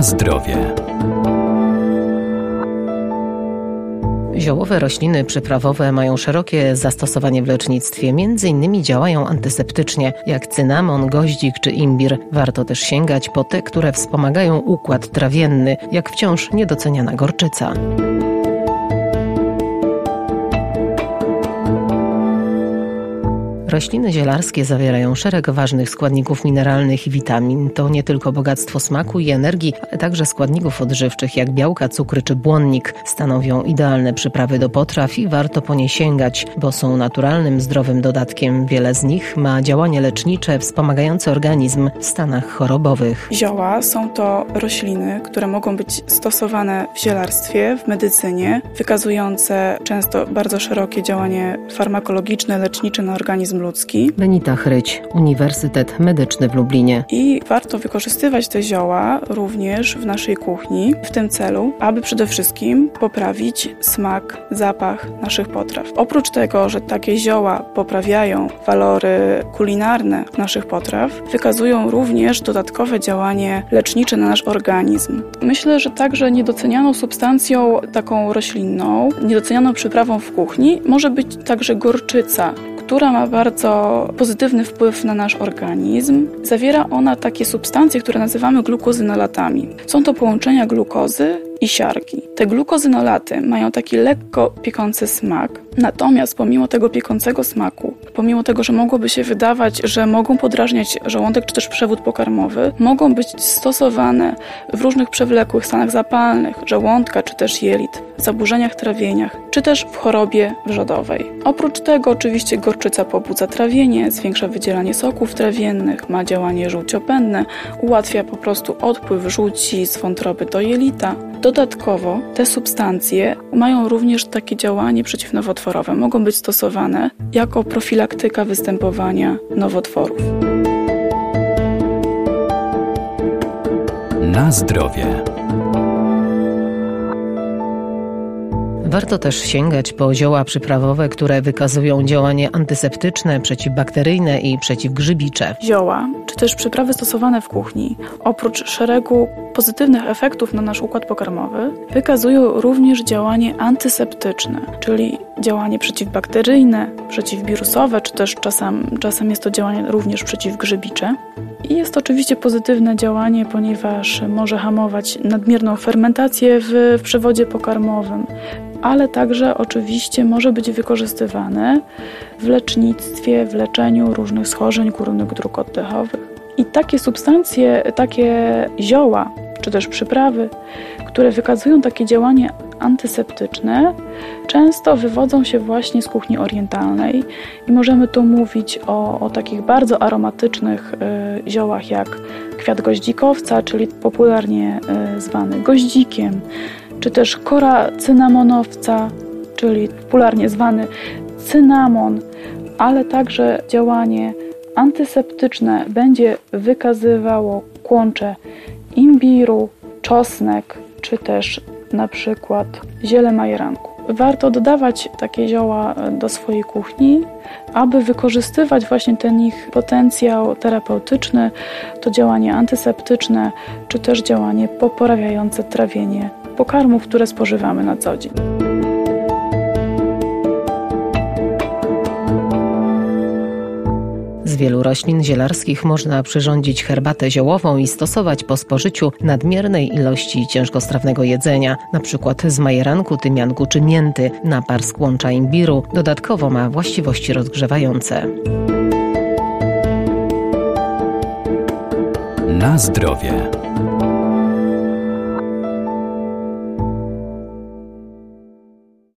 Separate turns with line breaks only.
Zdrowie.
Ziołowe rośliny przyprawowe mają szerokie zastosowanie w lecznictwie. Między innymi działają antyseptycznie, jak cynamon, goździk czy imbir. Warto też sięgać po te, które wspomagają układ trawienny, jak wciąż niedoceniana gorczyca. Rośliny zielarskie zawierają szereg ważnych składników mineralnych i witamin. To nie tylko bogactwo smaku i energii, ale także składników odżywczych jak białka, cukry czy błonnik. Stanowią idealne przyprawy do potraw i warto po nie sięgać, bo są naturalnym, zdrowym dodatkiem. Wiele z nich ma działanie lecznicze wspomagające organizm w stanach chorobowych.
Zioła są to rośliny, które mogą być stosowane w zielarstwie, w medycynie, wykazujące często bardzo szerokie działanie farmakologiczne, lecznicze na organizm ludzki.
Benita Chryć, Uniwersytet Medyczny w Lublinie.
I warto wykorzystywać te zioła również w naszej kuchni w tym celu, aby przede wszystkim poprawić smak, zapach naszych potraw. Oprócz tego, że takie zioła poprawiają walory kulinarne naszych potraw, wykazują również dodatkowe działanie lecznicze na nasz organizm. Myślę, że także niedocenianą substancją taką roślinną, niedocenianą przyprawą w kuchni może być także gorczyca która ma bardzo pozytywny wpływ na nasz organizm. Zawiera ona takie substancje, które nazywamy glukozynolatami. Są to połączenia glukozy i siarki. Te glukozynolaty mają taki lekko piekący smak, natomiast pomimo tego piekącego smaku, pomimo tego, że mogłoby się wydawać, że mogą podrażniać żołądek czy też przewód pokarmowy, mogą być stosowane w różnych przewlekłych stanach zapalnych żołądka czy też jelit, zaburzeniach trawieniach, czy też w chorobie wrzodowej. Oprócz tego oczywiście gorczyca pobudza trawienie, zwiększa wydzielanie soków trawiennych, ma działanie żółciopędne, ułatwia po prostu odpływ żółci z wątroby do jelita. Dodatkowo te substancje mają również takie działanie przeciwnowotworowe. Mogą być stosowane jako profilaktyka występowania nowotworów.
Na zdrowie.
Warto też sięgać po zioła przyprawowe, które wykazują działanie antyseptyczne, przeciwbakteryjne i przeciwgrzybicze.
Zioła, czy też przyprawy stosowane w kuchni, oprócz szeregu pozytywnych efektów na nasz układ pokarmowy, wykazują również działanie antyseptyczne, czyli działanie przeciwbakteryjne, przeciwwirusowe, czy też czasem, czasem jest to działanie również przeciwgrzybicze. I jest to oczywiście pozytywne działanie, ponieważ może hamować nadmierną fermentację w, w przewodzie pokarmowym, ale także oczywiście może być wykorzystywane w lecznictwie, w leczeniu różnych schorzeń górnych dróg oddechowych. I takie substancje, takie zioła, czy też przyprawy, które wykazują takie działanie antyseptyczne, często wywodzą się właśnie z kuchni orientalnej i możemy tu mówić o, o takich bardzo aromatycznych y, ziołach jak kwiat goździkowca, czyli popularnie y, zwany goździkiem, czy też kora cynamonowca, czyli popularnie zwany cynamon, ale także działanie antyseptyczne będzie wykazywało kłącze imbiru, czosnek, czy też na przykład ziele majeranku. Warto dodawać takie zioła do swojej kuchni, aby wykorzystywać właśnie ten ich potencjał terapeutyczny, to działanie antyseptyczne, czy też działanie poprawiające trawienie pokarmów, które spożywamy na co dzień.
Wielu roślin zielarskich można przyrządzić herbatę ziołową i stosować po spożyciu nadmiernej ilości ciężkostrawnego jedzenia, np. z majeranku, tymianku czy mięty. Napar z kłącza imbiru dodatkowo ma właściwości rozgrzewające.
Na zdrowie.